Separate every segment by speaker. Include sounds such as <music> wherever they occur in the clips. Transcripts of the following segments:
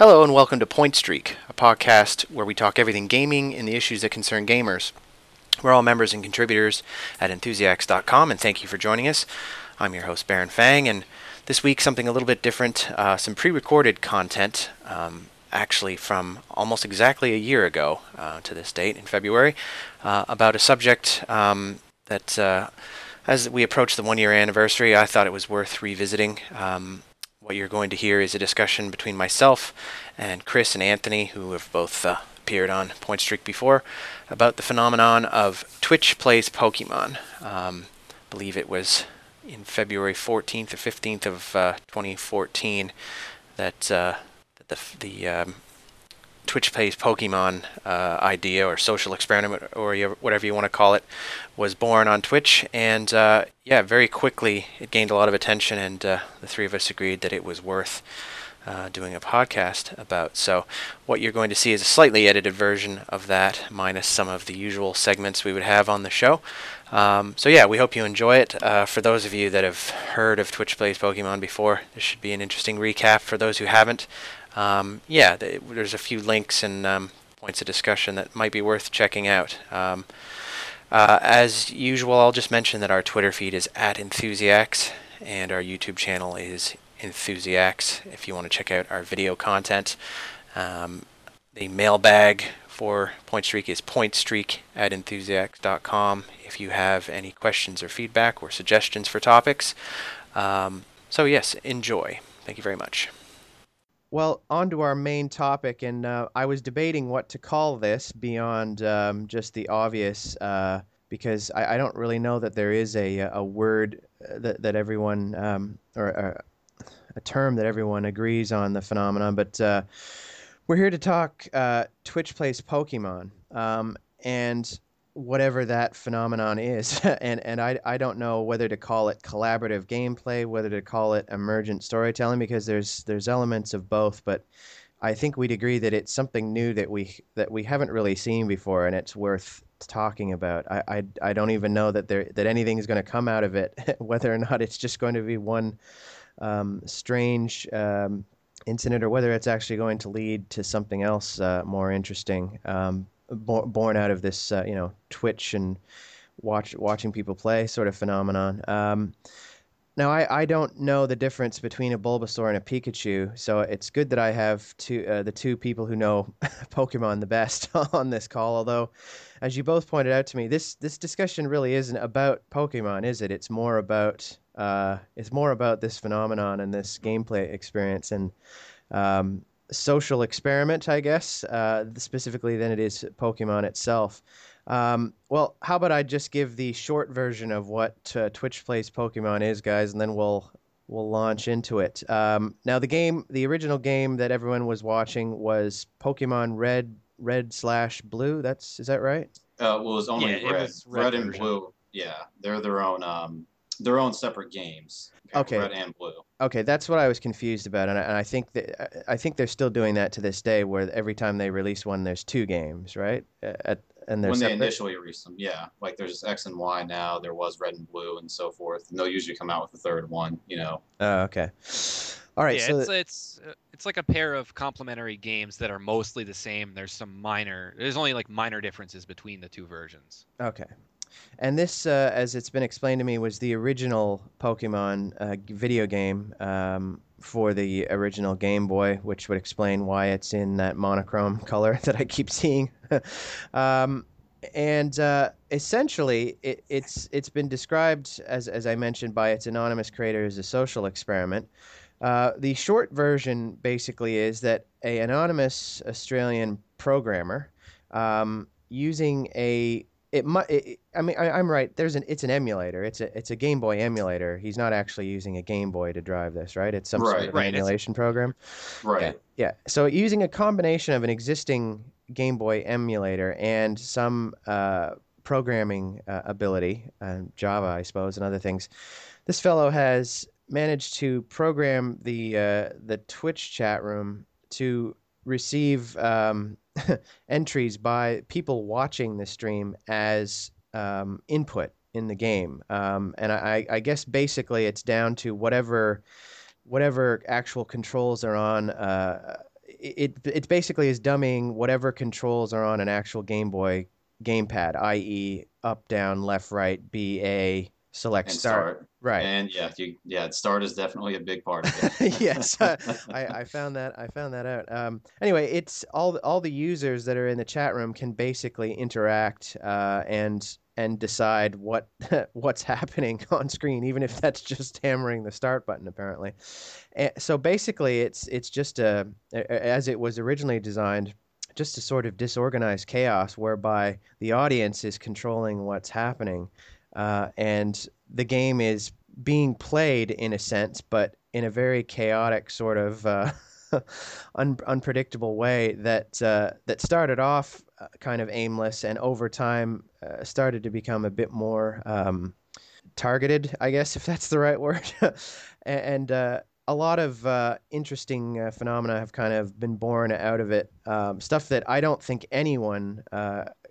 Speaker 1: Hello and welcome to Point Streak, a podcast where we talk everything gaming and the issues that concern gamers. We're all members and contributors at enthusiacs.com, and thank you for joining us. I'm your host, Baron Fang, and this week something a little bit different uh, some pre recorded content, um, actually from almost exactly a year ago uh, to this date in February, uh, about a subject um, that, uh, as we approach the one year anniversary, I thought it was worth revisiting. Um, what you're going to hear is a discussion between myself and Chris and Anthony, who have both uh, appeared on Point Streak before, about the phenomenon of Twitch plays Pokemon. Um, I believe it was in February 14th or 15th of uh, 2014 that uh, the the um, Twitch plays Pokemon uh, idea or social experiment or whatever you want to call it was born on Twitch, and uh, yeah, very quickly it gained a lot of attention, and uh, the three of us agreed that it was worth uh, doing a podcast about. So, what you're going to see is a slightly edited version of that, minus some of the usual segments we would have on the show. Um, so, yeah, we hope you enjoy it. Uh, for those of you that have heard of Twitch Plays Pokemon before, this should be an interesting recap. For those who haven't, um, yeah, th- there's a few links and um, points of discussion that might be worth checking out. Um, uh, as usual, I'll just mention that our Twitter feed is at Enthusiacs and our YouTube channel is Enthusiacs if you want to check out our video content. Um, the mailbag for Point Streak is pointstreak at enthusiacs.com if you have any questions or feedback or suggestions for topics. Um, so, yes, enjoy. Thank you very much. Well, on to our main topic, and uh, I was debating what to call this beyond um, just the obvious, uh, because I, I, don't really know that there is a, a word uh, that, that everyone, um, or a, a, term that everyone agrees on the phenomenon, but uh, we're here to talk uh, Twitch Plays Pokemon. Um, and whatever that phenomenon is <laughs> and and I, I don't know whether to call it collaborative gameplay whether to call it emergent storytelling because there's there's elements of both but I think we'd agree that it's something new that we that we haven't really seen before and it's worth talking about. I I, I don't even know that there that anything is going to come out of it <laughs> whether or not it's just going to be one um, strange um, incident or whether it's actually going to lead to something else uh, more interesting. Um, born out of this, uh, you know, Twitch and watch watching people play sort of phenomenon. Um, now, I, I don't know the difference between a Bulbasaur and a Pikachu, so it's good that I have two uh, the two people who know <laughs> Pokemon the best <laughs> on this call. Although, as you both pointed out to me, this this discussion really isn't about Pokemon, is it? It's more about uh, it's more about this phenomenon and this gameplay experience and um, social experiment, I guess, uh, specifically than it is Pokemon itself. Um, well, how about I just give the short version of what uh, Twitch Plays Pokemon is, guys, and then we'll we'll launch into it. Um, now, the game, the original game that everyone was watching was Pokemon Red, Red slash Blue. That's is that right?
Speaker 2: Uh, well, it was only yeah, red, was red, red and blue. Yeah, they're their own um, their own separate games.
Speaker 1: Okay.
Speaker 2: Red and blue.
Speaker 1: Okay, that's what I was confused about, and I, and I think that I think they're still doing that to this day, where every time they release one, there's two games, right? At, and
Speaker 2: they're
Speaker 1: when
Speaker 2: separate? they initially released them, yeah. Like there's X and Y now. There was red and blue, and so forth. And they'll usually come out with a third one, you know.
Speaker 1: Oh, okay. All right.
Speaker 3: Yeah, so it's it's uh, it's like a pair of complementary games that are mostly the same. There's some minor. There's only like minor differences between the two versions.
Speaker 1: Okay. And this, uh, as it's been explained to me, was the original Pokemon uh, video game um, for the original Game Boy, which would explain why it's in that monochrome <laughs> color that I keep seeing. <laughs> um, and uh, essentially, it, it's it's been described as as I mentioned by its anonymous creator as a social experiment. Uh, the short version basically is that a anonymous Australian programmer um, using a it might. I mean, I, am right. There's an. It's an emulator. It's a. It's a Game Boy emulator. He's not actually using a Game Boy to drive this, right? It's some right, sort of right. emulation program.
Speaker 2: Right.
Speaker 1: Yeah, yeah. So using a combination of an existing Game Boy emulator and some uh, programming uh, ability, uh, Java, I suppose, and other things, this fellow has managed to program the uh, the Twitch chat room to receive um, <laughs> entries by people watching the stream as um, input in the game. Um, and I, I, guess basically it's down to whatever whatever actual controls are on uh, it it basically is dumbing whatever controls are on an actual Game Boy gamepad, i.e., up, down, left, right, B, A, select, start.
Speaker 2: start.
Speaker 1: Right.
Speaker 2: And yeah, you, yeah, start is definitely a big part of <laughs> it.
Speaker 1: yes, uh, <laughs> I, I found that I found that out. Um, anyway, it's all all the users that are in the chat room can basically interact uh, and and decide what <laughs> what's happening on screen, even if that's just hammering the start button. Apparently, and so basically, it's it's just a as it was originally designed. Just a sort of disorganized chaos whereby the audience is controlling what's happening, uh, and the game is being played in a sense, but in a very chaotic sort of uh, <laughs> un- unpredictable way that uh, that started off uh, kind of aimless and over time uh, started to become a bit more um, targeted, I guess <laughs> if that's the right word, and. Uh, a lot of interesting phenomena have kind of been born out of it. Um, stuff that I don't think anyone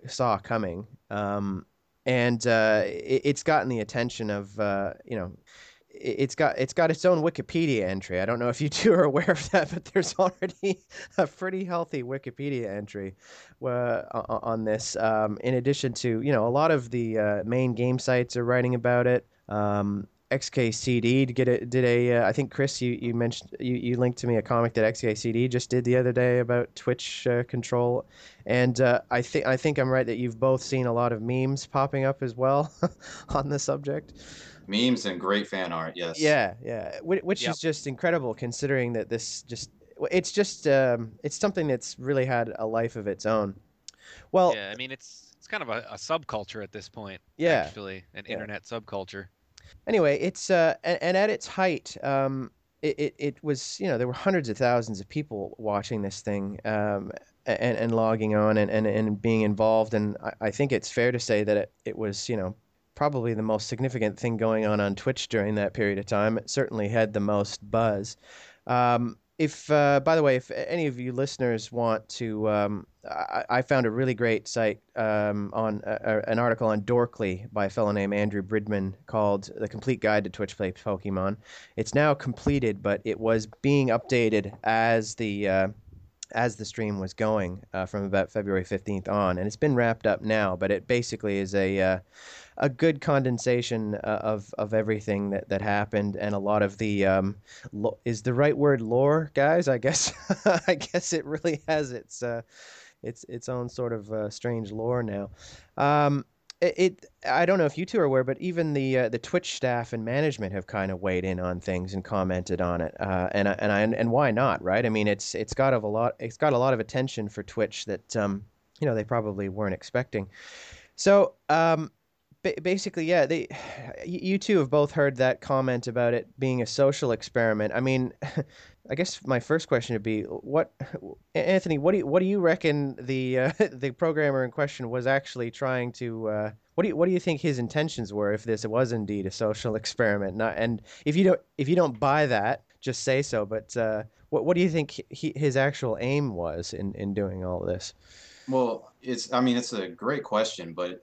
Speaker 1: saw coming. Um, and uh, it, it's gotten the attention of uh, you know it's got it's got its own Wikipedia entry. I don't know if you <laughs> two are aware of that, but there's <laughs> already a pretty healthy Wikipedia entry uh, on this. Um, in addition to you know a lot of the uh, main game sites are writing about it. Um, XKCD did a, did a uh, I think Chris you, you mentioned you, you linked to me a comic that XKCD just did the other day about Twitch uh, control, and uh, I think I think I'm right that you've both seen a lot of memes popping up as well <laughs> on the subject.
Speaker 2: Memes and great fan art, yes.
Speaker 1: Yeah, yeah, which yep. is just incredible considering that this just it's just um, it's something that's really had a life of its own. Well,
Speaker 3: yeah, I mean it's it's kind of a, a subculture at this point.
Speaker 1: Yeah,
Speaker 3: actually, an
Speaker 1: yeah.
Speaker 3: internet subculture
Speaker 1: anyway, it's uh, and, and at its height, um, it, it, it was you know there were hundreds of thousands of people watching this thing um, and, and logging on and, and, and being involved, and I, I think it's fair to say that it, it was you know probably the most significant thing going on on Twitch during that period of time. It certainly had the most buzz. Um, if, uh, by the way, if any of you listeners want to, um, I, I, found a really great site um, on uh, an article on Dorkly by a fellow named Andrew Bridgman called "The Complete Guide to Twitch Play Pokemon." It's now completed, but it was being updated as the uh, as the stream was going uh, from about February 15th on, and it's been wrapped up now. But it basically is a uh, a good condensation uh, of of everything that, that happened, and a lot of the um, lo- is the right word lore, guys. I guess <laughs> I guess it really has its uh, its its own sort of uh, strange lore now. Um, it, it, I don't know if you two are aware, but even the uh, the Twitch staff and management have kind of weighed in on things and commented on it, uh, and and I, and why not, right? I mean, it's it's got of a lot it's got a lot of attention for Twitch that um, you know they probably weren't expecting. So um, basically, yeah, they, <sighs> you two have both heard that comment about it being a social experiment. I mean, <laughs> I guess my first question would be, what, <sighs> Anthony, what do you, what do you reckon the uh, <laughs> the programmer in question was actually trying to? Uh, what do you, what do you think his intentions were if this was indeed a social <laughs> experiment? Not, and if you don't if you don't buy that, just say so. But uh, what what do you think he, his actual aim was in in doing all this?
Speaker 2: Well, it's I mean it's a great question, but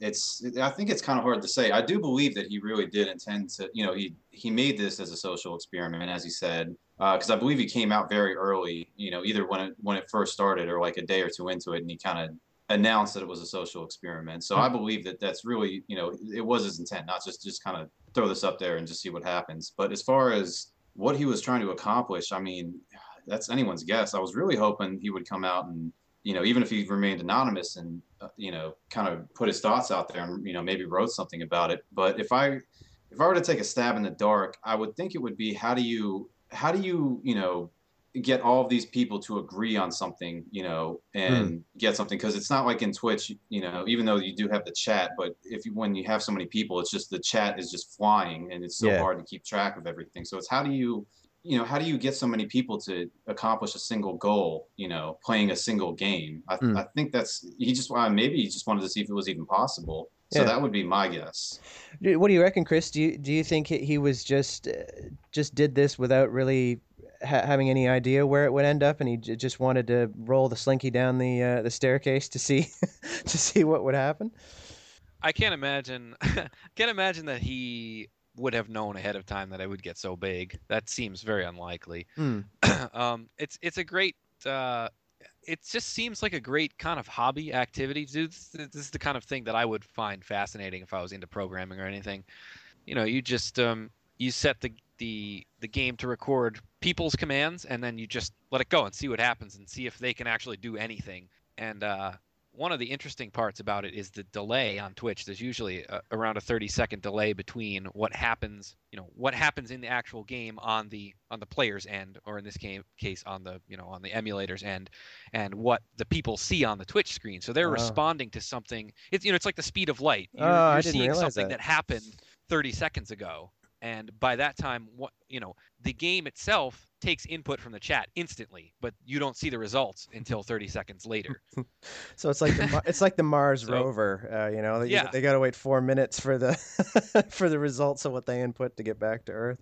Speaker 2: it's I think it's kind of hard to say. I do believe that he really did intend to, you know, he he made this as a social experiment, as he said, because uh, I believe he came out very early, you know, either when it when it first started or like a day or two into it, and he kind of announced that it was a social experiment. So I believe that that's really, you know, it was his intent, not just just kind of throw this up there and just see what happens. But as far as what he was trying to accomplish, I mean, that's anyone's guess. I was really hoping he would come out and you know, even if he remained anonymous and uh, you know, kind of put his thoughts out there and you know maybe wrote something about it. But if I if I were to take a stab in the dark, I would think it would be how do you how do you you know get all of these people to agree on something, you know, and mm. get something because it's not like in Twitch, you know, even though you do have the chat, but if you when you have so many people, it's just the chat is just flying and it's so yeah. hard to keep track of everything. So it's how do you you know, how do you get so many people to accomplish a single goal? You know, playing a single game. I, mm. I think that's he just uh, maybe he just wanted to see if it was even possible. So yeah. that would be my guess.
Speaker 1: What do you reckon, Chris? Do you do you think he was just uh, just did this without really ha- having any idea where it would end up, and he j- just wanted to roll the slinky down the uh, the staircase to see <laughs> to see what would happen?
Speaker 3: I can't imagine. <laughs> can't imagine that he would have known ahead of time that I would get so big. That seems very unlikely.
Speaker 1: Mm. <clears throat>
Speaker 3: um, it's it's a great uh, it just seems like a great kind of hobby activity. This, this is the kind of thing that I would find fascinating if I was into programming or anything. You know, you just um, you set the the the game to record people's commands, and then you just let it go and see what happens, and see if they can actually do anything. And uh, one of the interesting parts about it is the delay on Twitch. There's usually a, around a 30 second delay between what happens, you know, what happens in the actual game on the on the player's end, or in this game, case on the you know on the emulator's end, and what the people see on the Twitch screen. So they're
Speaker 1: Oh.
Speaker 3: responding to something. It's you know it's like the speed of light. You're,
Speaker 1: Oh, I
Speaker 3: you're seeing something
Speaker 1: that.
Speaker 3: that happened 30 seconds ago, and by that time, what you know, the game itself takes input from the chat instantly, but you don't see the results until 30 seconds later. <laughs>
Speaker 1: So it's like the it's like the Mars
Speaker 3: So-
Speaker 1: rover. Uh, you know, they,
Speaker 3: Yeah.
Speaker 1: they got to wait four minutes for the <laughs> for the results of what they input to get back to Earth.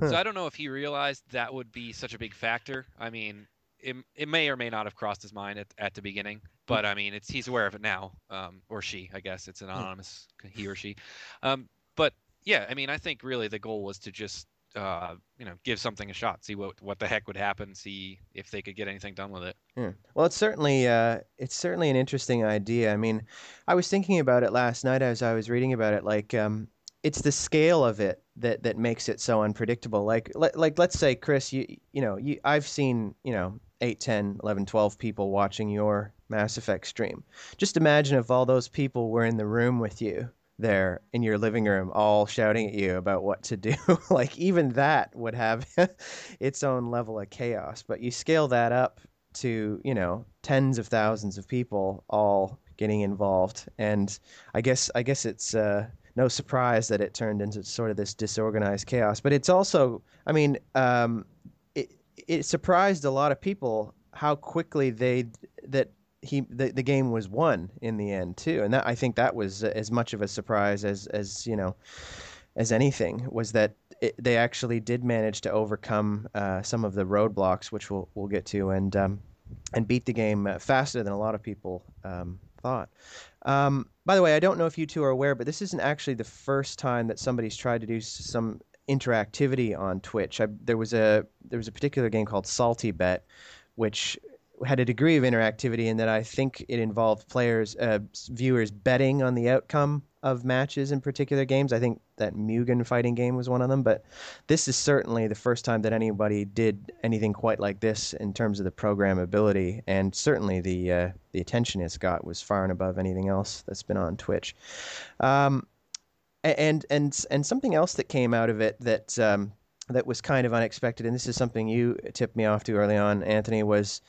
Speaker 3: So I don't know if he realized that would be such a big factor. I mean, it, it may or may not have crossed his mind at, at the beginning, but I mean, it's he's aware of it now, um, or she, I guess it's an anonymous he or she. Um, but yeah, I mean, I think really the goal was to just uh, you know give something a shot, see what what the heck would happen, see if they could get anything done with it.
Speaker 1: Yeah. Well, it's certainly uh, it's certainly an interesting idea. I mean, I was thinking about it last night as I was reading about it. Like, um, it's the scale of it that that makes it so unpredictable. Like, le- like let's say, Chris, you you know, you I've seen you know 8, 10, 11, 12 people watching your Mass Effect stream. Just imagine if all those people were in the room with you there in your living room all shouting at you about what to do. <laughs> Like even that would have <laughs> its own level of chaos but you scale that up to you know tens of thousands of people all getting involved. And i guess i guess it's uh, no surprise that it turned into sort of this disorganized chaos but it's also i mean um, it, it surprised a lot of people how quickly they that he the, the game was won in the end too and that i think that was as much of a surprise as as you know as anything was that it, they actually did manage to overcome uh, some of the roadblocks, which we'll we'll get to, and um, and beat the game uh, faster than a lot of people um, thought. Um, by the way, I don't know if you two are aware, but this isn't actually the first time that somebody's tried to do some interactivity on Twitch. I, there was a there was a particular game called Salty Bet, which had a degree of interactivity in that I think it involved players, uh, viewers betting on the outcome of matches in particular games. I think that Mugen fighting game was one of them, but this is certainly the first time that anybody did anything quite like this in terms of the programmability, and certainly the uh, the attention it's got was far and above anything else that's been on Twitch. Um, and and and something else that came out of it that um, that was kind of unexpected, and this is something you tipped me off to early on, Anthony, was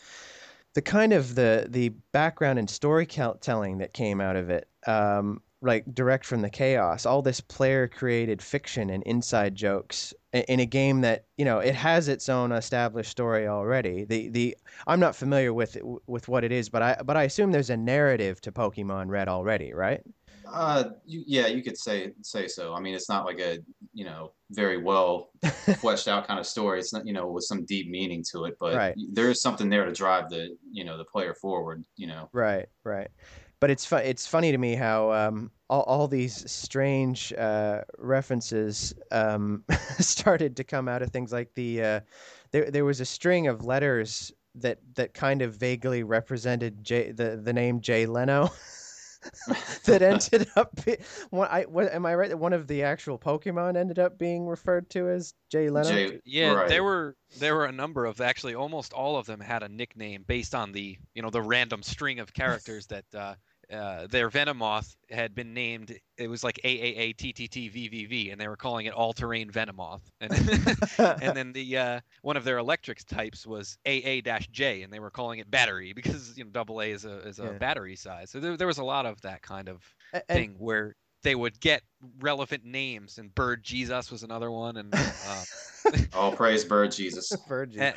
Speaker 1: the kind of the the background and storytelling that came out of it. Um, like direct from the chaos, all this player created fiction and inside jokes in a game that you know it has its own established story already. The the I'm not familiar with with what it is, but I but I assume there's a narrative to Pokemon Red already, right?
Speaker 2: Uh, you, yeah, you could say say so. I mean, it's not like a you know very well <laughs> fleshed out kind of story. It's not you know with some deep meaning to it, but
Speaker 1: Right.
Speaker 2: there is something there to drive the you know the player forward. You know,
Speaker 1: Right, right. But it's fu- it's funny to me how um, all, all these strange uh, references um, <laughs> started to come out of things like the uh, there there was a string of letters that that kind of vaguely represented J, the the name Jay Leno. <laughs> <laughs> that ended up be, one, I, what, am I right that one of the actual Pokemon ended up being referred to as Jay Leno?
Speaker 2: Jay-
Speaker 3: Yeah,
Speaker 2: right.
Speaker 3: there were there were a number of actually almost all of them had a nickname based on the you know the random string of characters that uh, uh, their Venomoth had been named. It was like AAA TTT VVV, and they were calling it All Terrain Venomoth. And <laughs> and then the uh, one of their electric types was AA-J, and they were calling it Battery because you know double A is a is a
Speaker 1: Yeah.
Speaker 3: battery size. So there, there was a lot of that kind of
Speaker 1: and-
Speaker 3: thing where they would get relevant names, and Bird Jesus was another one, and uh, <laughs>
Speaker 2: all praise Bird Jesus.
Speaker 1: Virgin.
Speaker 3: eh,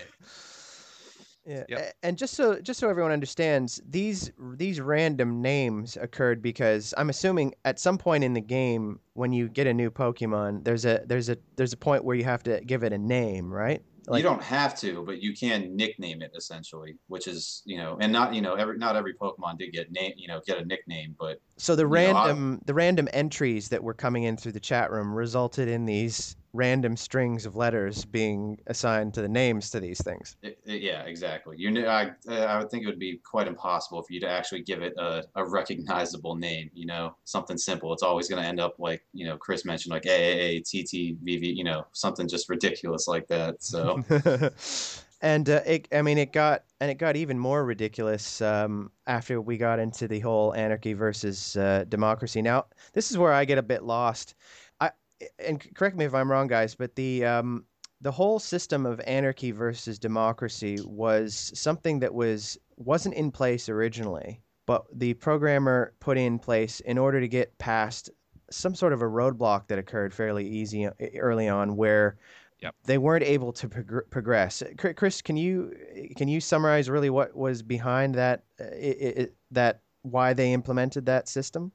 Speaker 1: Yeah,
Speaker 3: Yep.
Speaker 1: and just so just so everyone understands, these these random names occurred because I'm assuming at some point in the game when you get a new Pokemon, there's a there's a there's a point where you have to give it a name, right? Like-
Speaker 2: you don't have to, but you can nickname it essentially, which is you know, and not you know every not every Pokemon did get name you know get a nickname, but
Speaker 1: So the
Speaker 2: You know,
Speaker 1: random the random entries that were coming in through the chat room resulted in these random strings of letters being assigned to the names to these things.
Speaker 2: it, it- yeah, exactly. You know, I I would think it would be quite impossible for you to actually give it a, a recognizable name. You know, something simple. It's always going to end up like you know Chris mentioned like AAA, TTVV. You know, something just ridiculous like that. So <laughs>
Speaker 1: and uh, it, I mean, it got and it got even more ridiculous um, after we got into the whole anarchy versus uh, democracy. Now, this is where I get a bit lost. I and correct me if I'm wrong, guys, but the um, the whole system of anarchy versus democracy was something that was wasn't in place originally, but the programmer put in place in order to get past some sort of a roadblock that occurred fairly easy early on, where
Speaker 3: Yep.
Speaker 1: they weren't able to progr- progress. Chris, can you can you summarize really what was behind that uh, i i that why they implemented that system?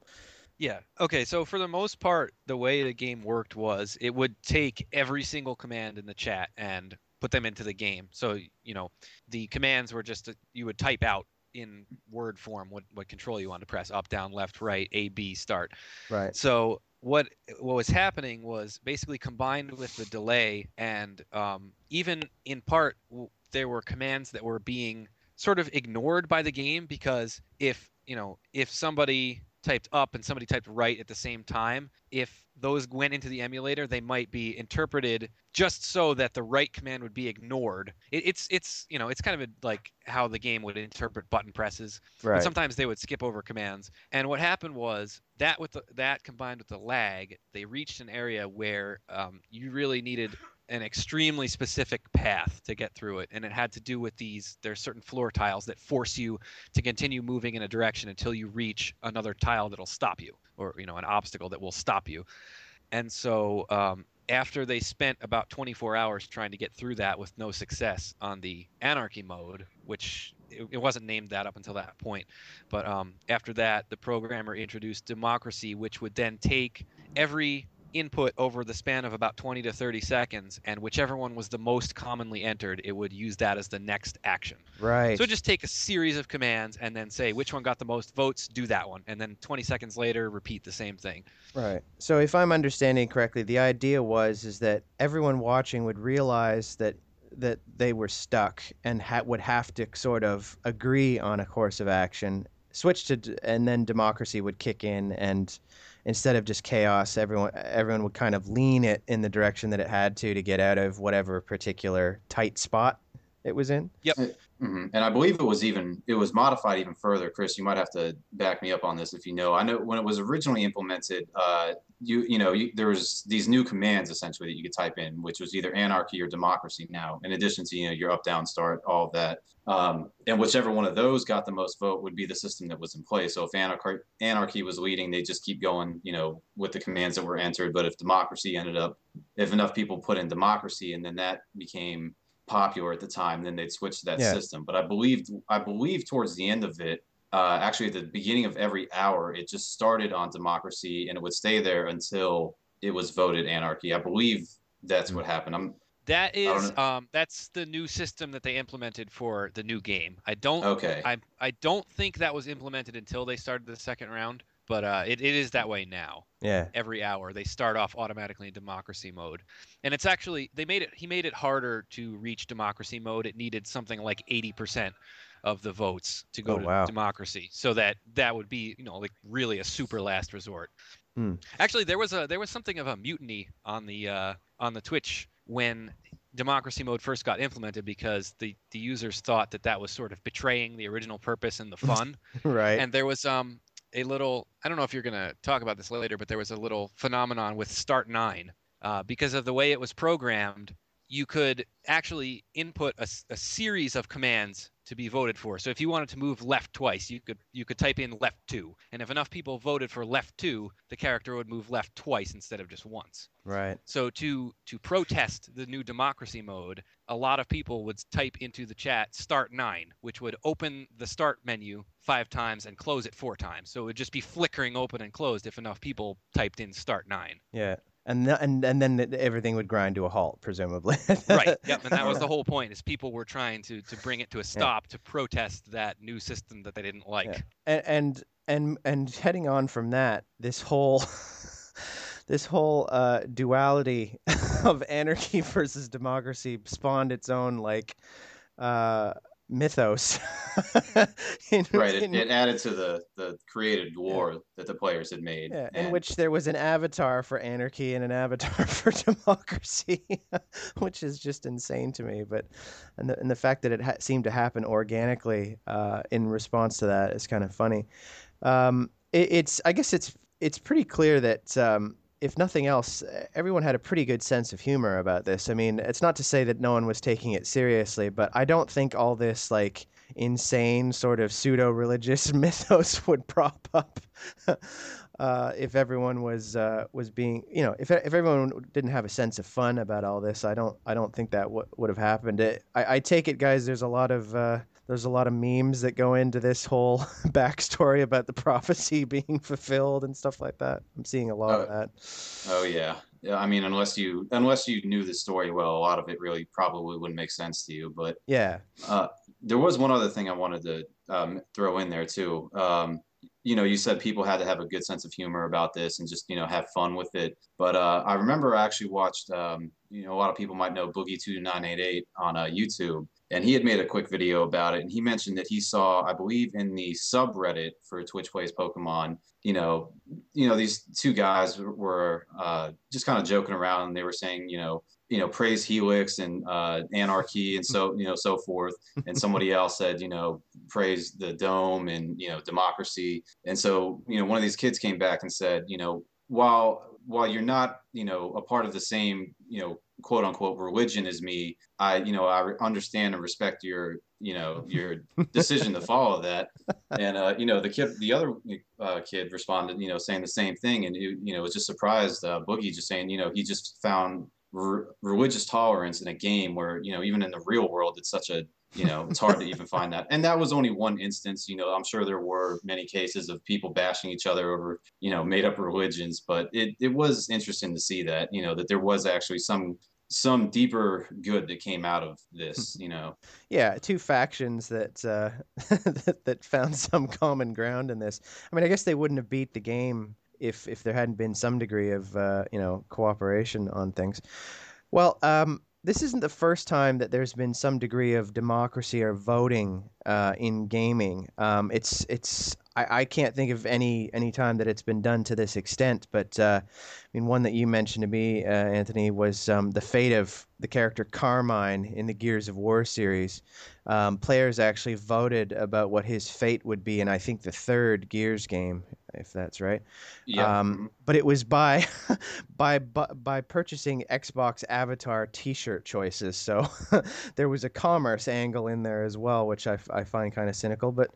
Speaker 3: Yeah. Okay. So for the most part, the way the game worked was it would take every single command in the chat and put them into the game. So you know, the commands were just you would type out in word form what what control you want to press up, down, left, right, A, B, start.
Speaker 1: Right.
Speaker 3: So what what was happening was basically combined with the delay and um, even in part w- there were commands that were being sort of ignored by the game because if you know if somebody typed up and somebody typed right at the same time if those went into the emulator they might be interpreted just so that the right command would be ignored it, it's it's you know it's kind of a, like how the game would interpret button presses but
Speaker 1: Right.
Speaker 3: sometimes they would skip over commands. And what happened was that with the, that combined with the lag, they reached an area where um, you really needed an extremely specific path to get through it, and it had to do with these. There's certain floor tiles that force you to continue moving in a direction until you reach another tile that'll stop you, or you know, an obstacle that will stop you. And so um, after they spent about 24 hours trying to get through that with no success on the anarchy mode, which it, wasn't named that up until that point, but um, after that, the programmer introduced democracy, which would then take every input over the span of about 20 to 30 seconds, and whichever one was the most commonly entered, it would use that as the next action.
Speaker 1: Right.
Speaker 3: So just take a series of commands and then say which one got the most votes, do that one, and then 20 seconds later, repeat the same thing.
Speaker 1: Right. So if I'm understanding correctly, the idea was is that everyone watching would realize that that they were stuck and ha- would have to sort of agree on a course of action, switch to d- and then democracy would kick in and instead of just chaos, everyone everyone would kind of lean it in the direction that it had to to get out of whatever particular tight spot it was in.
Speaker 2: Mhm. And I believe it was even it was modified even further. Chris, you might have to back me up on this if you know. I know when it was originally implemented, uh, you you know you, there was these new commands essentially that you could type in, which was either anarchy or democracy. Now, in addition to you know your up down start, all of that, um, and whichever one of those got the most vote would be the system that was in place. So if anarchy anarchy was leading, they just keep going, you know, with the commands that were entered. But if democracy ended up, if enough people put in democracy, and then that became popular at the time, then they'd switch to that
Speaker 1: Yeah.
Speaker 2: system. But I believed, I believe towards the end of it, uh, actually at the beginning of every hour, it just started on democracy and it would stay there until it was voted anarchy. I believe that's what happened. I'm
Speaker 3: That um, that's the new system that they implemented for the new game. I don't,
Speaker 2: okay.
Speaker 3: I, I don't think that was implemented until they started the second round, but uh, it, it is that way now.
Speaker 1: Yeah.
Speaker 3: every hour they start off automatically in democracy mode and it's actually they made it he made it harder to reach democracy mode it needed something like 80% of the votes to go
Speaker 1: Oh,
Speaker 3: to
Speaker 1: wow.
Speaker 3: democracy so that that would be you know like really a super last resort
Speaker 1: Hmm.
Speaker 3: actually there was a there was something of a mutiny on the uh on the twitch when democracy mode first got implemented because the the users thought that that was sort of betraying the original purpose and the <laughs> fun
Speaker 1: Right.
Speaker 3: and there was um a little i don't know if you're going to talk about this later but there was a little phenomenon with start 9 uh, because of the way it was programmed you could actually input a series of commands to be voted for so if you wanted to move left twice you could you could type in left 2 and if enough people voted for left 2 the character would move left twice instead of just once
Speaker 1: right.
Speaker 3: so to to protest the new democracy mode, a lot of people would type into the chat start 9, which would open the start menu 5 times and close it 4 times. So it would just be flickering open and closed if enough people typed in start 9.
Speaker 1: Yeah. And th- and and then th- everything would grind to a halt, presumably. <laughs>
Speaker 3: right. Yep. And that was the whole point: is people were trying to to bring it to a stop to protest that new system that they didn't like.
Speaker 1: Yeah. And, and and and heading on from that, this whole <laughs> this whole uh, duality <laughs> of anarchy versus democracy spawned its own like uh, mythos. <laughs>
Speaker 2: in, right. It, in, it, added to the the created war yeah. that the players had made.
Speaker 1: Yeah, and... in which there was an avatar for anarchy and an avatar <laughs> for democracy, <laughs> which is just insane to me. But and the and the fact that it ha- seemed to happen organically uh, in response to that is kind of funny. Um, it, it's I guess it's it's pretty clear that um, if nothing else, everyone had a pretty good sense of humor about this. I mean, it's not to say that no one was taking it seriously, but I don't think all this like insane sort of pseudo religious <laughs> mythos would prop up <laughs> uh, if everyone was uh, was being you know if if everyone didn't have a sense of fun about all this. I don't I don't think that w- would have happened. It, I, I take it, guys. There's a lot of uh, there's a lot of memes that go into this whole <laughs> backstory about the prophecy <laughs> being fulfilled and stuff like that. I'm seeing a lot
Speaker 2: oh,
Speaker 1: of that.
Speaker 2: Oh yeah. Yeah, I mean, unless you unless you knew the story well, a lot of it really probably wouldn't make sense to you. But
Speaker 1: yeah,
Speaker 2: uh, there was one other thing I wanted to um, throw in there too. Um, you know, you said people had to have a good sense of humor about this and just you know have fun with it. But uh, I remember I actually watched. Um, you know, a lot of people might know Boogie Two Nine Eight Eight on uh, YouTube, and he had made a quick video about it and he mentioned that he saw i believe in the subreddit for twitch plays pokemon you know you know these two guys were uh, just kind of joking around and they were saying you know you know praise helix and uh, anarchy and so you know so forth and somebody else said you know praise the dome and you know democracy and so you know one of these kids came back and said you know while while you're not you know a part of the same you know quote unquote religion is me i you know i understand and respect your you know your <laughs> decision to follow that. And uh, you know the kid the other uh, kid responded you know saying the same thing. And you, you know was just surprised uh, boogie just saying you know he just found religious tolerance in a game where you know even in the real world it's such a you know it's hard to even find that. And that was only one instance you know i'm sure there were many cases of people bashing each other over you know made up religions but it, it was interesting to see that you know that there was actually some some deeper good that came out of this you know.
Speaker 1: Yeah two factions that uh <laughs> that, that found some common ground in this. I mean i guess they wouldn't have beat the game if if there hadn't been some degree of uh you know cooperation on things. Well um this isn't the first time that there's been some degree of democracy or voting uh, in gaming. Um, it's it's I, I, can't think of any any time that it's been done to this extent. But uh, I mean, one that you mentioned to me, uh, Anthony, was um, the fate of the character Carmine in the Gears of War series. Um, players actually voted about what his fate would be, and I think the third Gears game, if that's right.
Speaker 2: Yeah. Um,
Speaker 1: but it was by, <laughs> by by by purchasing Xbox Avatar T-shirt choices. So <laughs> there was a commerce angle in there as well, which I, I find kind of cynical. But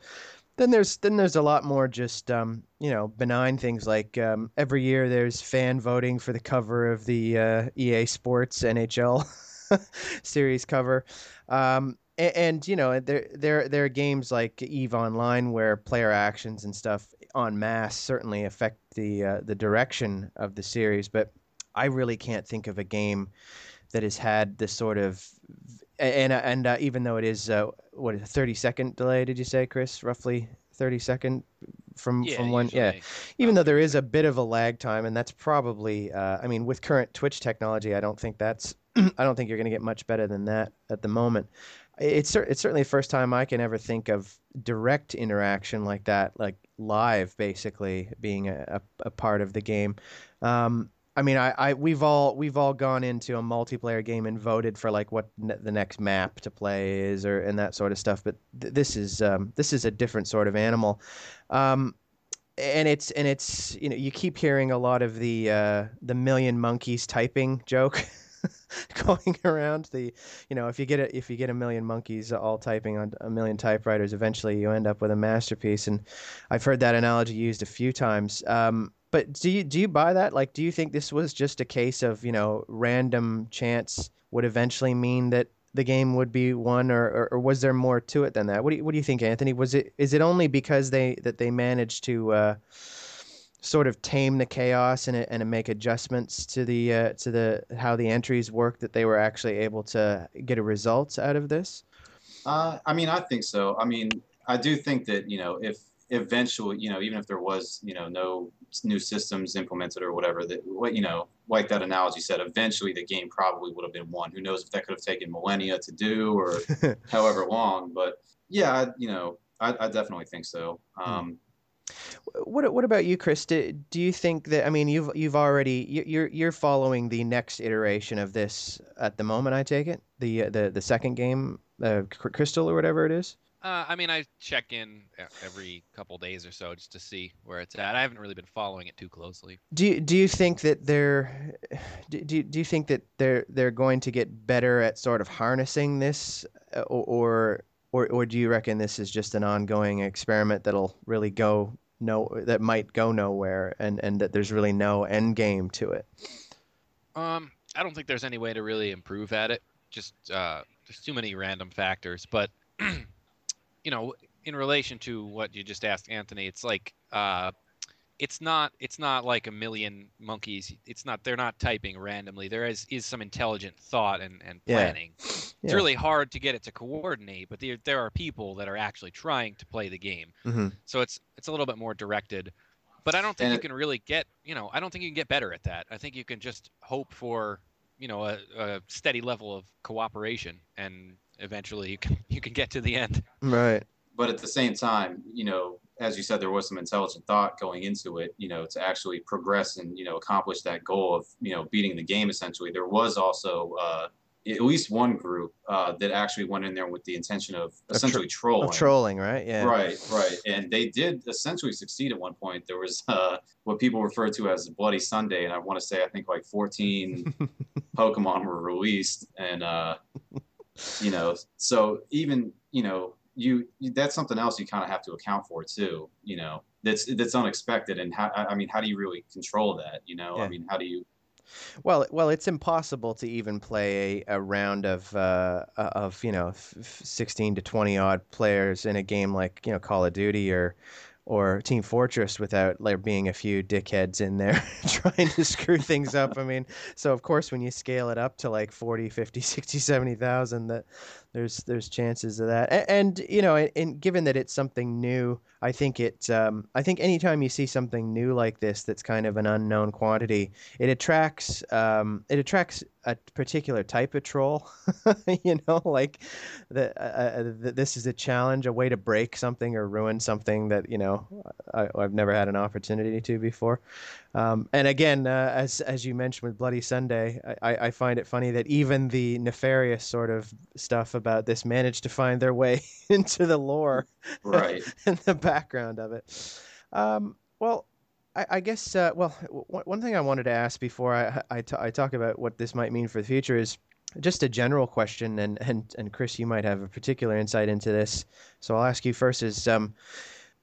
Speaker 1: then there's then there's a lot more just um, you know benign things like um, every year there's fan voting for the cover of the uh, EA Sports NHL <laughs> series cover. Um, and, and, you know there there there are games like Eve Online where player actions and stuff en masse certainly affect the uh, the direction of the series, but I really can't think of a game that has had this sort of and and uh, even though it is uh, what a 30 second delay did you say chris? Roughly 30 second from
Speaker 3: yeah,
Speaker 1: from one yeah. even though there is a bit of a lag time and that's probably uh, i mean with current twitch technology i don't think that's <clears throat> i don't think you're going to get much better than that at the moment. It's it's certainly the first time i can ever think of direct interaction like that like live basically being a, a, a part of the game. Um, I mean, I, I we've all we've all gone into a multiplayer game and voted for like what ne- the next map to play is or and that sort of stuff. But th- this is um, this is a different sort of animal, um, and it's and it's you know you keep hearing a lot of the uh, the million monkeys typing joke. <laughs> going around the you know if you get a, if you get a million monkeys all typing on a million typewriters eventually you end up with a masterpiece and i've heard that analogy used a few times um, but do you do you buy that? Like, do you think this was just a case of you know random chance would eventually mean that the game would be won, or, or, or was there more to it than that? What do you, what do you think, Anthony? Was it is it only because they that they managed to uh, sort of tame the chaos and and make adjustments to the uh, to the how the entries work that they were actually able to get a result out of this?
Speaker 2: Uh, I mean, I think so. I mean, I do think that you know if eventually, you know, even if there was, you know, no new systems implemented or whatever, that what you know, like that analogy said, eventually the game probably would have been won. Who knows if that could have taken millennia to do or <laughs> however long? But yeah, I, you know, I, I definitely think so. Hmm. Um,
Speaker 1: what What about you, Chris? Do, do you think that I mean you've you've already you're you're following the next iteration of this at the moment? I take it the the the second game, uh, Crystal or whatever it is.
Speaker 3: Uh, I mean, I check in every couple days or so just to see where it's at. I haven't really been following it too closely.
Speaker 1: Do you, do you think that they're do, do you think that they're they're going to get better at sort of harnessing this, uh, or or or do you reckon this is just an ongoing experiment that'll really go no that might go nowhere and and that there's really no end game to it?
Speaker 3: Um, I don't think there's any way to really improve at it. Just uh, there's too many random factors, but. <clears throat> you know, in relation to what you just asked, Anthony, it's like uh, it's not it's not like a million monkeys. It's not they're not typing randomly. There is is some intelligent thought and, and planning. Yeah. It's really hard to get it to coordinate, but there, there are people that are actually trying to play the game.
Speaker 1: Mm-hmm.
Speaker 3: So it's it's a little bit more directed. But I don't think and you can really get you know I don't think you can get better at that. I think you can just hope for you know a, a steady level of cooperation and eventually you can you can get to the end.
Speaker 1: Right.
Speaker 2: But at the same time, you know, as you said, there was some intelligent thought going into it, you know, to actually progress and you know accomplish that goal of you know beating the game. Essentially, there was also uh, at least one group uh, that actually went in there with the intention of essentially tr- trolling.
Speaker 1: Of trolling, right? Yeah.
Speaker 2: Right, right. And they did essentially succeed at one point. There was uh, what people refer to as Bloody Sunday, and I want to say I think like 14 <laughs> Pokemon were released, and uh, you know so even you know you that's something else you kind of have to account for too you know that's that's unexpected and how i mean how do you really control that you know yeah. i mean how do you
Speaker 1: well, well, it's impossible to even play a, a round of uh, of you know f- sixteen to twenty odd players in a game like you know Call of Duty or or Team Fortress without there being a few dickheads in there <laughs> trying to screw things up. I mean, so of course when you scale it up to like 40, 50, 60, 70,000 that there's there's chances of that. And, and you know, and, and, given that it's something new, I think it um, I think anytime you see something new like this that's kind of an unknown quantity, it attracts um, it attracts a particular type of troll. <laughs> you know, like that uh, uh this is a challenge, a way to break something or ruin something that you know I, have never had an opportunity to before. Um, and again, uh, as as you mentioned with Bloody Sunday, I, I find it funny that even the nefarious sort of stuff about this managed to find their way <laughs> into the lore,
Speaker 2: right, <laughs>
Speaker 1: and the background of it. Um, well, I, I guess uh, well, w- one thing I wanted to ask before I I, t- I talk about what this might mean for the future is just a general question, and and and Chris, you might have a particular insight into this. So I'll ask you first: is um,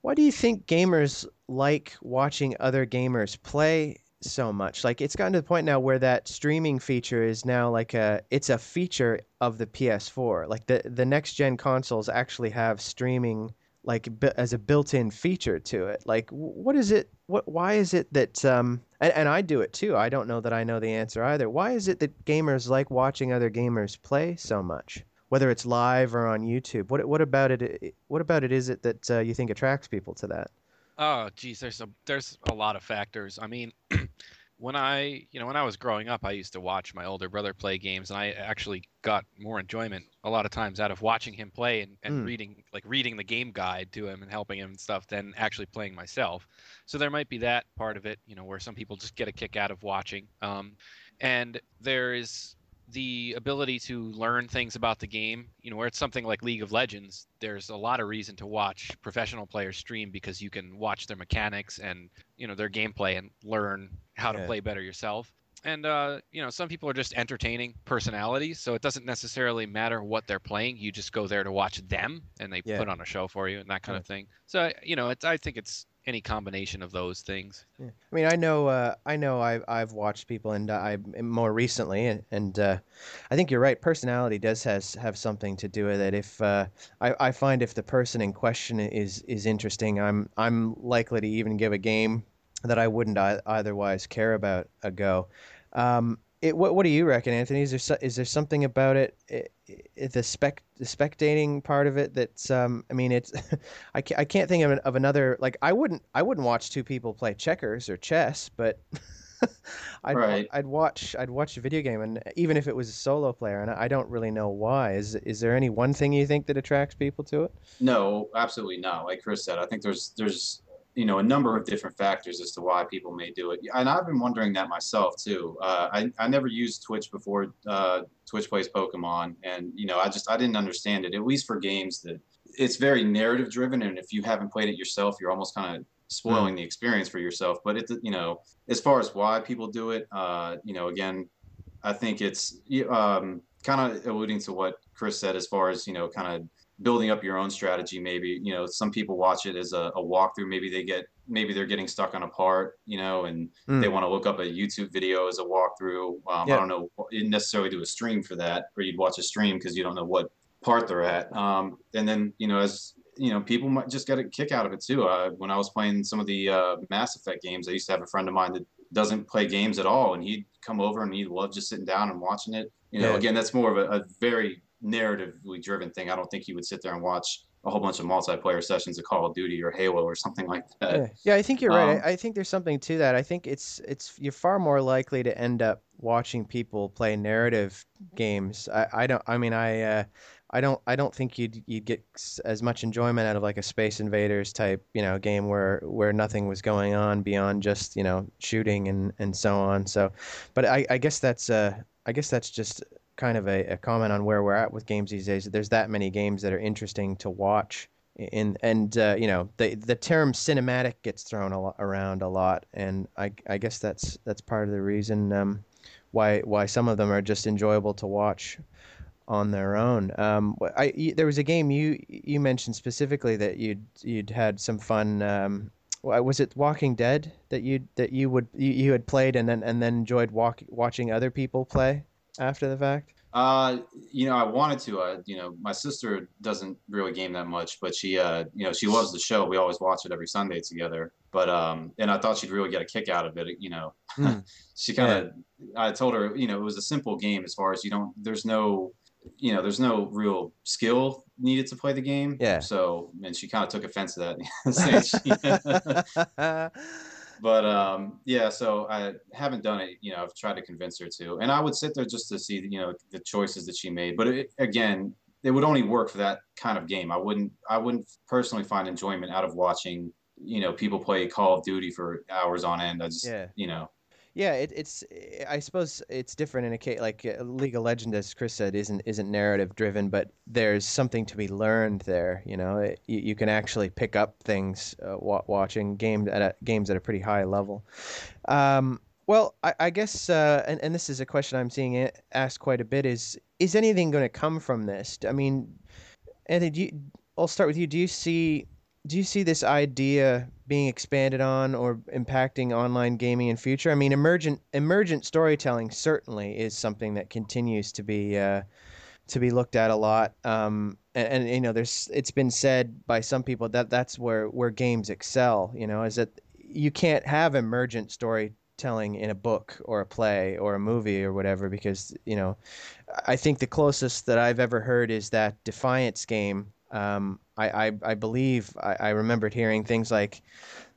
Speaker 1: why do you think gamers like watching other gamers play so much? Like it's gotten to the point now where that streaming feature is now like a it's a feature of the PS4. Like the the next gen consoles actually have streaming like as a built-in feature to it. Like what is it what why is it that um and, and I do it too. I don't know that I know the answer either. Why is it that gamers like watching other gamers play so much? Whether it's live or on YouTube. What what about it? What about it is it that uh, you think attracts people to that?
Speaker 3: Oh, geez, there's a there's a lot of factors. I mean, <clears throat> when I you know when I was growing up, I used to watch my older brother play games, and I actually got more enjoyment a lot of times out of watching him play and, and mm. reading like reading the game guide to him and helping him and stuff than actually playing myself. So there might be that part of it, you know, where some people just get a kick out of watching. Um, and there is the ability to learn things about the game, you know, where it's something like League of Legends, there's a lot of reason to watch professional players stream because you can watch their mechanics and, you know, their gameplay and learn how yeah. to play better yourself. And uh, you know, some people are just entertaining personalities, so it doesn't necessarily matter what they're playing. You just go there to watch them, and they yeah. put on a show for you and that kind of thing. So you know, it's I think it's any combination of those things.
Speaker 1: Yeah. I mean, I know, uh, I know, I've I've watched people, and uh, I more recently, and, and uh, I think you're right. Personality does has have something to do with it. If uh, I, I find if the person in question is is interesting, I'm I'm likely to even give a game that I wouldn't I- otherwise care about a go. Um, it, what, what do you reckon, Anthony? Is there so, is there something about it, it, it, the spec the spectating part of it that's um, I mean it's <laughs> I can't, I can't think of, an, of another like I wouldn't I wouldn't watch two people play checkers or chess, but <laughs> I'd
Speaker 2: Right.
Speaker 1: I'd watch I'd watch a video game and even if it was a solo player and I don't really know why. Is is there any one thing you think that attracts people to it?
Speaker 2: No, absolutely not. Like Chris said, I think there's there's you know a number of different factors as to why people may do it, and I've been wondering that myself too. Uh, I I never used Twitch before. Uh, Twitch plays Pokemon, and you know I just I didn't understand it. At least for games that it's very narrative driven, and if you haven't played it yourself, you're almost kind of spoiling the experience for yourself. But it you know as far as why people do it, uh, you know again, I think it's um, kind of alluding to what Chris said as far as you know kind of building up your own strategy maybe you know some people watch it as a, a walkthrough maybe they get maybe they're getting stuck on a part you know and
Speaker 1: Mm.
Speaker 2: they want to look up a youtube video as a walkthrough um,
Speaker 1: Yeah.
Speaker 2: i don't know necessarily do a stream for that or you'd watch a stream because you don't know what part they're at um, and then you know as you know people might just get a kick out of it too uh, when i was playing some of the uh, mass effect games i used to have a friend of mine that doesn't play games at all and he'd come over and he loved just sitting down and watching it you know
Speaker 1: Yeah.
Speaker 2: again that's more of a, a very narratively driven thing i don't think he would sit there and watch a whole bunch of multiplayer sessions of call of duty or halo or something like that
Speaker 1: Yeah, yeah, I think you're right.
Speaker 2: um,
Speaker 1: I, I think there's something to that. I think it's it's you're far more likely to end up watching people play narrative games. I, I don't. I mean, I uh, I don't. I don't think you'd you'd get as much enjoyment out of like a Space Invaders type you know game where where nothing was going on beyond just you know shooting and and so on. So, but I I guess that's uh I guess that's just kind of a, a comment on where we're at with games these days. There's that many games that are interesting to watch in and uh, you know the the term cinematic gets thrown a lot, around a lot, and I I guess that's that's part of the reason um, why why some of them are just enjoyable to watch on their own. Um, I there was a game you you mentioned specifically that you'd you'd had some fun. Um, was it Walking Dead that you that you would you, you had played and then and then enjoyed walk, watching other people play after the fact?
Speaker 2: Uh, you know, I wanted to. Uh, you know, my sister doesn't really game that much, but she, uh, you know, she loves the show. We always watch it every Sunday together. But um, and I thought she'd really get a kick out of it. You know,
Speaker 1: Mm. <laughs>
Speaker 2: she kind of. I told her, you know, it was a simple game as far as you don't. There's no, you know, there's no real skill needed to play the game.
Speaker 1: Yeah.
Speaker 2: So, and she kind of took offense to that, <laughs> <laughs> but um, yeah, so I haven't done it. You know, I've tried to convince her to, and I would sit there just to see, you know, the choices that she made. But it, again, it would only work for that kind of game. I wouldn't, I wouldn't personally find enjoyment out of watching, you know, people play Call of Duty for hours on end. I just,
Speaker 1: Yeah.
Speaker 2: you know,
Speaker 1: Yeah, it, it's. I suppose it's different in a case like League of Legends, as Chris said, isn't isn't narrative driven, but there's something to be learned there. You know, it, you, you can actually pick up things uh, wa- watching games at a, games at a pretty high level. Um, well, I, I guess, uh, and and this is a question I'm seeing a- asked quite a bit: is is anything going to come from this? I mean, Anthony, you, I'll start with you. Do you see do you see this idea being expanded on or impacting online gaming in future? I mean, emergent emergent storytelling certainly is something that continues to be uh, to be looked at a lot. Um, and, and you know, there's it's been said by some people that that's where where games excel. You know, is that you can't have emergent storytelling in a book or a play or a movie or whatever because you know I think the closest that I've ever heard is that Defiance game. Um, I, I, I believe I, I remembered hearing things like,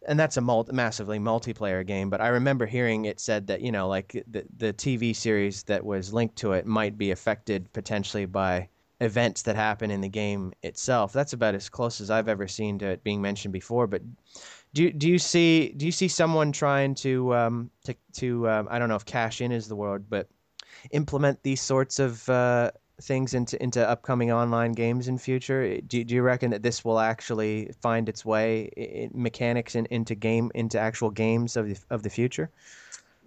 Speaker 1: and that's a multi, massively multiplayer game, but I remember hearing it said that, you know, like the, the TV series that was linked to it might be affected potentially by events that happen in the game itself. That's about as close as I've ever seen to it being mentioned before. But do, do you see do you see someone trying to um, to to um, I don't know if cash in is the word, but implement these sorts of uh, things into into upcoming online games in future? Do, do you reckon that this will actually find its way in mechanics in, into game into actual games of the of the future?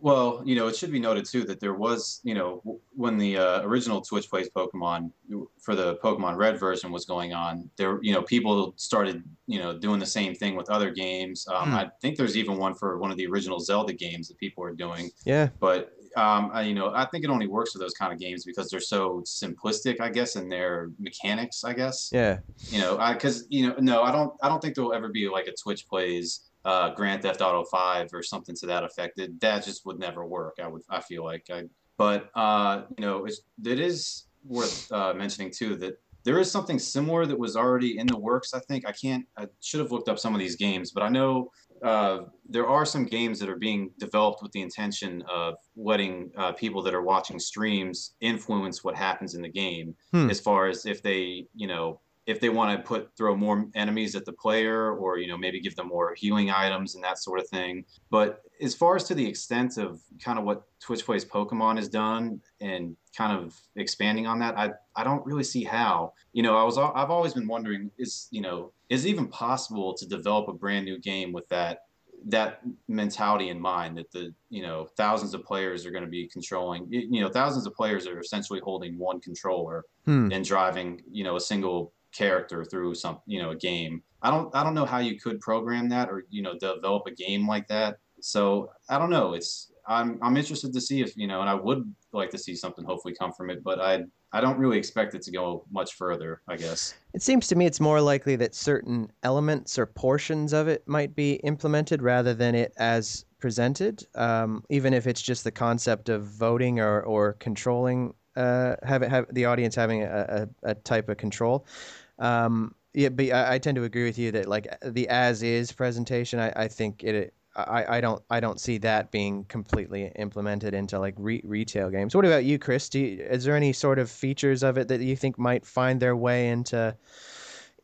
Speaker 2: Well, you know, it should be noted too that there was, you know, when the uh, original Twitch plays Pokemon for the Pokemon Red version was going on, there, you know, people started, you know, doing the same thing with other games. Um,
Speaker 1: Hmm.
Speaker 2: I think there's even one for one of the original Zelda games that people are doing.
Speaker 1: Yeah,
Speaker 2: But um, I, you know, I think it only works for those kind of games because they're so simplistic, I guess, in their mechanics. I guess
Speaker 1: yeah,
Speaker 2: you know, because you know, no, I don't, I don't think there will ever be like a Twitch plays uh, Grand Theft Auto Five or something to that effect. That that just would never work. I would I feel like I, but uh, you know it's, it is worth uh, mentioning too that there is something similar that was already in the works. I think I can't. I should have looked up some of these games, but I know uh, there are some games that are being developed with the intention of letting uh, people that are watching streams influence what happens in the game, hmm. as far as if they, you know, if they want to put throw more enemies at the player or you know maybe give them more healing items and that sort of thing. But as far as to the extent of kind of what twitch plays pokemon has done and kind of expanding on that i i don't really see how. You know i was i've always been wondering is you know is it even possible to develop a brand new game with that that mentality in mind that the you know thousands of players are going to be controlling? You know thousands of players are essentially holding one controller hmm. and driving you know a single character through some you know a game. I don't i don't know how you could program that or you know develop a game like that. So i don't know. It's i'm i'm interested to see if you know and i would like to see something hopefully come from it but i i don't really expect it to go much further i guess.
Speaker 1: It seems to me it's more likely that certain elements or portions of it might be implemented rather than it as presented um, even if it's just the concept of voting or, or controlling uh, have, have the audience having a, a, a type of control um, yeah, but I, I, tend to agree with you that like the as is presentation, I, I think it. I, I don't I don't see that being completely implemented into like re- retail games. What about you, Chris? You, is there any sort of features of it that you think might find their way into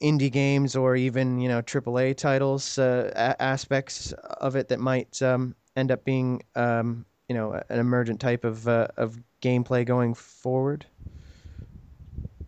Speaker 1: indie games or even you know AAA titles uh, a- aspects of it that might um, end up being um, you know an emergent type of uh, of gameplay going forward?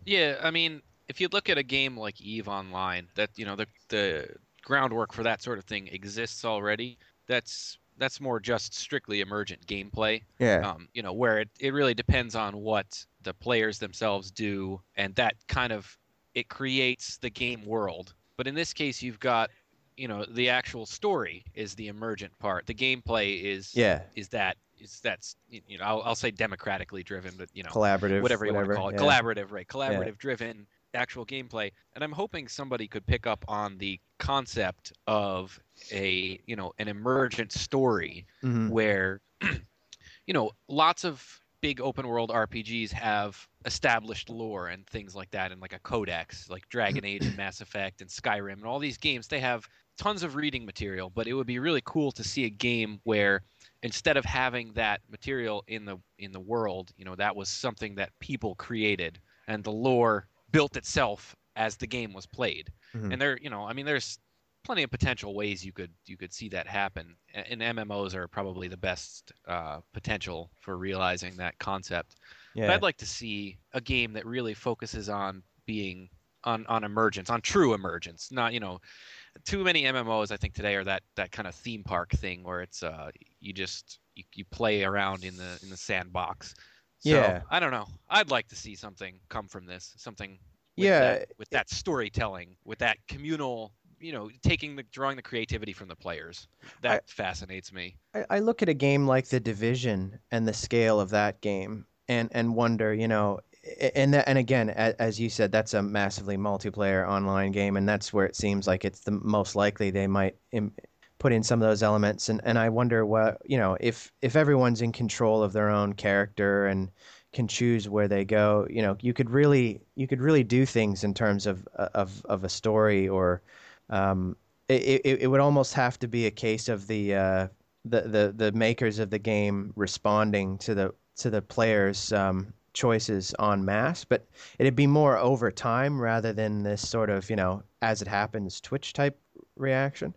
Speaker 3: Yeah, I mean, if you look at a game like Eve Online, that you know the the groundwork for that sort of thing exists already. That's that's more just strictly emergent gameplay.
Speaker 1: Yeah.
Speaker 3: Um, you know, where it, it really depends on what the players themselves do, and that kind of it creates the game world. But in this case, you've got you know the actual story is the emergent part. The gameplay is
Speaker 1: yeah
Speaker 3: is that is that's you know I'll, I'll say democratically driven, but you know
Speaker 1: collaborative,
Speaker 3: whatever you
Speaker 1: whatever,
Speaker 3: want to call it, yeah. collaborative, right? Collaborative yeah. driven actual gameplay. And I'm hoping somebody could pick up on the concept of a, you know, an emergent story mm-hmm. where, <clears throat> you know, lots of big open world RPGs have established lore and things like that, and like a codex, like Dragon <clears throat> Age and Mass Effect and Skyrim and all these games. They have tons of reading material, but it would be really cool to see a game where instead of having that material in the in the world, you know, that was something that people created and the lore built itself as the game was played. Mm-hmm. And there, you know, I mean, there's plenty of potential ways you could you could see that happen. And MMOs are probably the best uh, potential for realizing that concept. Yeah. But I'd like to see a game that really focuses on being on on emergence, on true emergence. Not you know, too many MMOs I think today are that that kind of theme park thing where it's uh you just you, you play around in the in the sandbox. So, yeah. I don't know. I'd like to see something come from this. Something. With
Speaker 1: yeah.
Speaker 3: That, with that storytelling, with that communal, you know, taking the drawing the creativity from the players. That I, fascinates me.
Speaker 1: I, I look at a game like The Division and the scale of that game, and and wonder, you know, and that, and again, as you said, that's a massively multiplayer online game, and that's where it seems like it's the most likely they might Im- put in some of those elements and and I wonder what you know if if everyone's in control of their own character and can choose where they go you know you could really you could really do things in terms of of of a story or um, it, it, it would almost have to be a case of the uh, the, the the makers of the game responding to the to the players um, choices en masse, but it'd be more over time rather than this sort of, you know, as it happens Twitch type reaction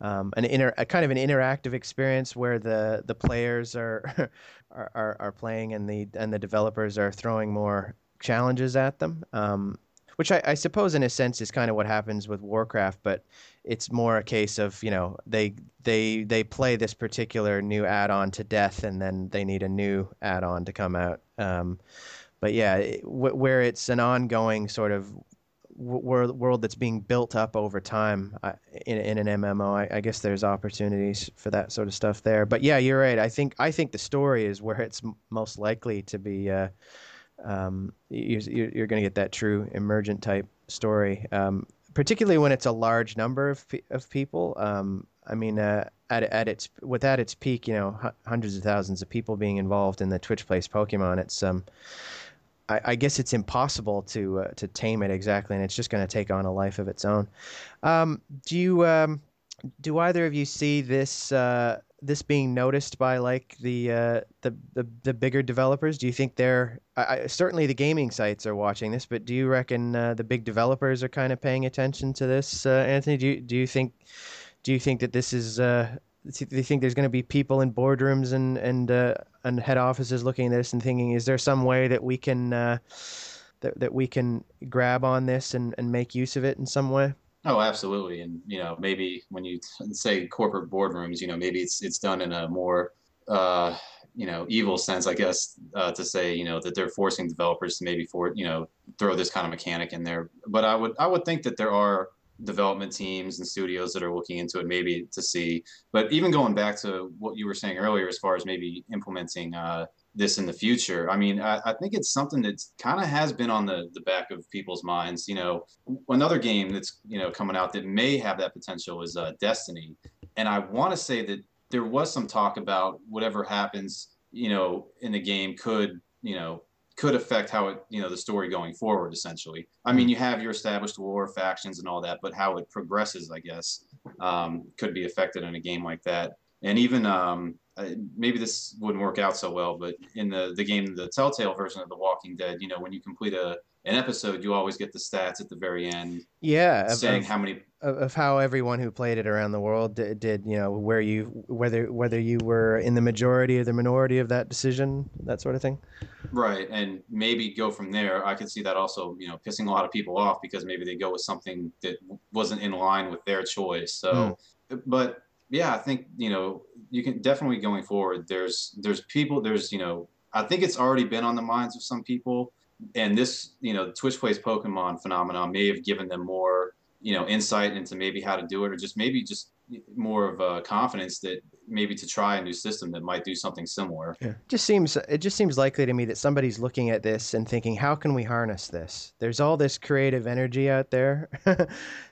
Speaker 1: um, an inter, a kind of an interactive experience where the the players are, <laughs> are, are are playing and the and the developers are throwing more challenges at them. Um, which I, I, suppose in a sense is kind of what happens with Warcraft, but it's more a case of you know they they they play this particular new add-on to death, and then they need a new add-on to come out. Um, but yeah, where it's an ongoing sort of world world that's being built up over time in in an MMO. I, I, guess there's opportunities for that sort of stuff there. But yeah, you're right. I think I think the story is where it's most likely to be. Uh, um, you, you're going to get that true emergent type story, um, particularly when it's a large number of of people. Um, I mean, uh, at at its with at its peak, you know, hundreds of thousands of people being involved in the Twitch plays Pokemon. It's um, I, I guess it's impossible to uh, to tame it exactly, and it's just going to take on a life of its own. Um, do you um, do either of you see this uh, this being noticed by like the, uh, the the the bigger developers? Do you think they're I, I, certainly the gaming sites are watching this, but do you reckon uh, the big developers are kind of paying attention to this, uh, Anthony? Do you, do you think do you think that this is you think there's going to be people in boardrooms and and uh, and head offices looking at this and thinking, is there some way that we can uh, that that we can grab on this and, and make use of it in some way?
Speaker 2: Oh, absolutely. And you know, maybe when you say corporate boardrooms, you know, maybe it's it's done in a more uh, you know evil sense, I guess, uh, to say you know that they're forcing developers to maybe for you know throw this kind of mechanic in there. But I would I would think that there are development teams and studios that are looking into it maybe to see but even going back to what you were saying earlier as far as maybe implementing uh, this in the future. I mean, I, I think it's something that kind of has been on the, the back of people's minds. You know, another game that's, you know, coming out that may have that potential is uh, Destiny. And I want to say that there was some talk about whatever happens, you know, in the game could, you know, could affect how it, you know, the story going forward, essentially. I mean, you have your established war factions and all that, but how it progresses, I guess, um, could be affected in a game like that. And even, um, maybe this wouldn't work out so well, but in the the game, the Telltale version of The Walking Dead, you know, when you complete a an episode, you always get the stats at the very end.
Speaker 1: Yeah,
Speaker 2: saying of, how many
Speaker 1: of, of, how everyone who played it around the world did, did, you know, where you whether whether you were in the majority or the minority of that decision, that sort of thing.
Speaker 2: Right, and maybe go from there. I could see that also, you know, pissing a lot of people off because maybe they go with something that wasn't in line with their choice. So, mm. but yeah, I think you know you can definitely going forward. There's there's people. There's you know I think it's already been on the minds of some people, and this you know Twitch plays Pokemon phenomenon may have given them more you know insight into maybe how to do it, or just maybe just more of a confidence that maybe to try a new system that might do something similar.
Speaker 1: Yeah. Just seems it just seems likely to me that somebody's looking at this and thinking, how can we harness this? There's all this creative energy out there. <laughs>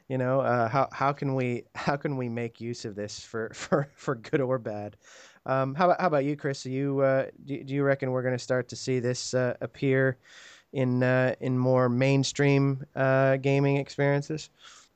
Speaker 1: you know, uh, how how can we how can we make use of this for <laughs> for for good or bad? Um, how about how about you, Chris? Are you uh, do, do you reckon we're going to start to see this uh, appear in uh, in more mainstream uh, gaming experiences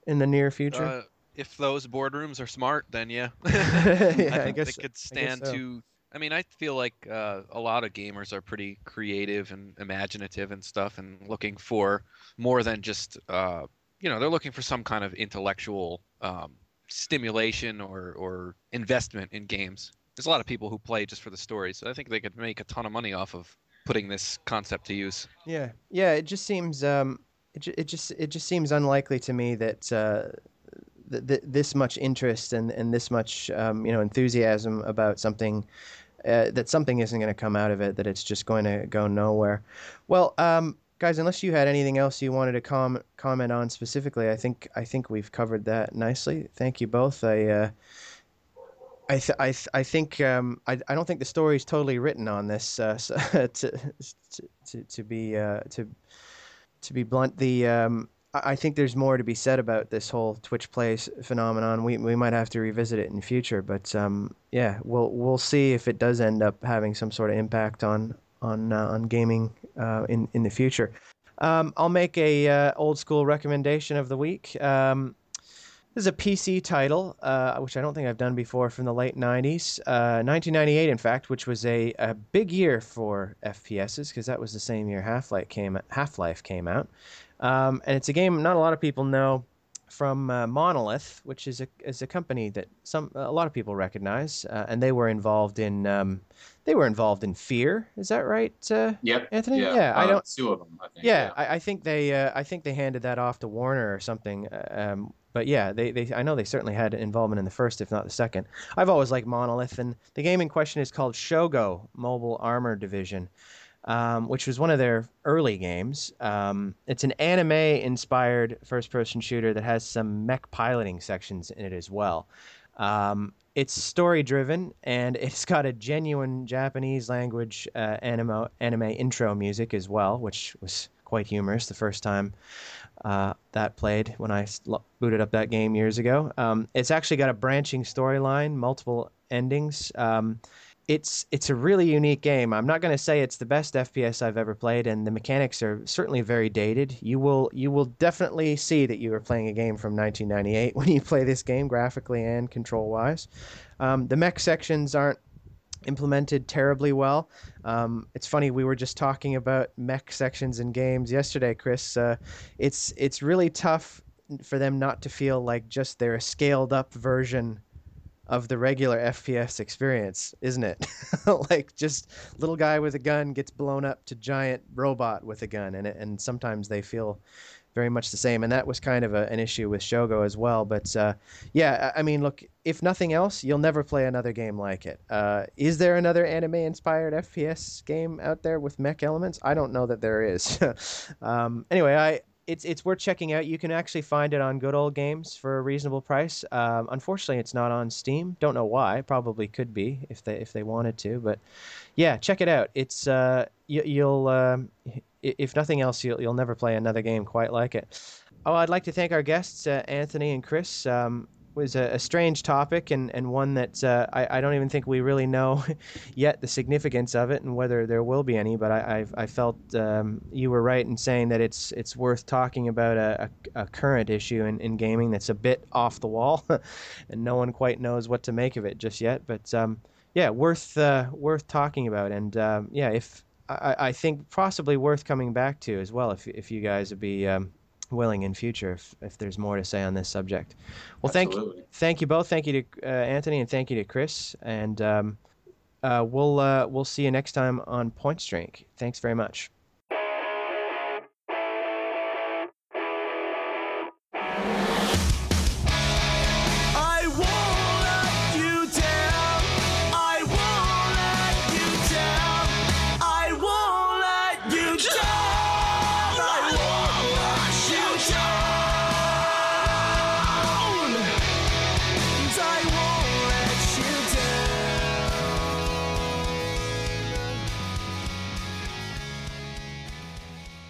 Speaker 1: in the near future?
Speaker 3: Uh, if those boardrooms are smart, then yeah, <laughs> <laughs> yeah I, I guess they could stand so. to. I mean, I feel like uh, a lot of gamers are pretty creative and imaginative and stuff, and looking for more than just, uh, you know, they're looking for some kind of intellectual um, stimulation or or investment in games. There's a lot of people who play just for the story, so I think they could make a ton of money off of putting this concept to use.
Speaker 1: Yeah, yeah. It just seems um, it, it just it just seems unlikely to me that uh, th- th- this much interest and, and this much um, you know enthusiasm about something uh, that something isn't going to come out of it that it's just going to go nowhere well um, guys unless you had anything else you wanted to com- comment on specifically i think i think we've covered that nicely thank you both i uh, I, th- I, th- I think um, I, I don't think the story is totally written on this uh, <laughs> to, to, to, to be uh, to to be blunt the um, I think there's more to be said about this whole Twitch plays phenomenon. We we might have to revisit it in future, but um, yeah, we'll we'll see if it does end up having some sort of impact on on uh, on gaming uh, in in the future. Um, I'll make a uh, old school recommendation of the week. This is a PC title, uh, which I don't think I've done before from the late 90s. 1998, uh, in fact, which was a, a big year for FPSs because that was the same year Half Life came Half Life came out. Um, and it's a game not a lot of people know from uh, Monolith, which is a is a company that some a lot of people recognize, uh, and they were involved in um, they were involved in Fear. Is that right? Uh,
Speaker 2: yep.
Speaker 1: Anthony.
Speaker 2: Yeah.
Speaker 1: yeah
Speaker 2: I
Speaker 1: uh, don't.
Speaker 2: Two of them. I think.
Speaker 1: Yeah, yeah. I, I, think they uh, I think they handed that off to Warner or something. Uh, um, but yeah, they, they I know they certainly had involvement in the first, if not the second. I've always liked Monolith, and the game in question is called Shogo Mobile Armor Division um, which was one of their early games. Um, it's an anime inspired first person shooter that has some mech piloting sections in it as well. Um, it's story driven and <laughs> it's got a genuine Japanese language uh, anime, anime intro music as well, which was quite humorous the first time uh, that played when I booted up that game years ago. Um, it's actually got a branching storyline, multiple endings. Um, it's it's a really unique game. I'm not going to say it's the best FPS I've ever played, and the mechanics are certainly very dated. You will you will definitely see that you are playing a game from 1998 <laughs> when you play this game, graphically and control wise. Um, the mech sections aren't implemented terribly well. Um, it's funny we were just talking about mech sections in games yesterday, Chris. Uh, it's it's really tough for them not to feel like just they're a scaled up version of the regular FPS experience, isn't it? <laughs> like just little guy with a gun gets blown up to giant robot with a gun, and and sometimes they feel very much the same. And that was kind of a, an issue with Shogo as well. But uh, yeah, I mean, look, if nothing else, you'll never play another game like it. Uh, is there another anime-inspired FPS game out there with mech elements? I don't know that there is. <laughs> um, anyway, I it's it's worth checking out. You can actually find it on Good Old Games for a reasonable price. Um, unfortunately, it's not on Steam. Don't know why. Probably could be if they if they wanted to. But yeah, check it out. It's uh, you, will um, if nothing else, you'll you'll never play another game quite like it. Oh, I'd like to thank our guests, uh, Anthony and Chris. Um, was a, a, strange topic and, and one that uh, I, I don't even think we really know <laughs> yet the significance of it and whether there will be any. But I, I've, I felt um, you were right in saying that it's it's worth talking about a, a, a current issue in, in gaming that's a bit off the wall, <laughs> and no one quite knows what to make of it just yet. But um, yeah, worth uh, worth talking about. And um, yeah, if I, I think possibly worth coming back to as well if if you guys would be um, willing in future if, if there's more to say on this subject. Well, Absolutely. thank thank you both. Thank you to uh, Anthony and thank you to Chris. And um, uh, we'll uh, we'll see you next time on Point Drink. Thanks very much.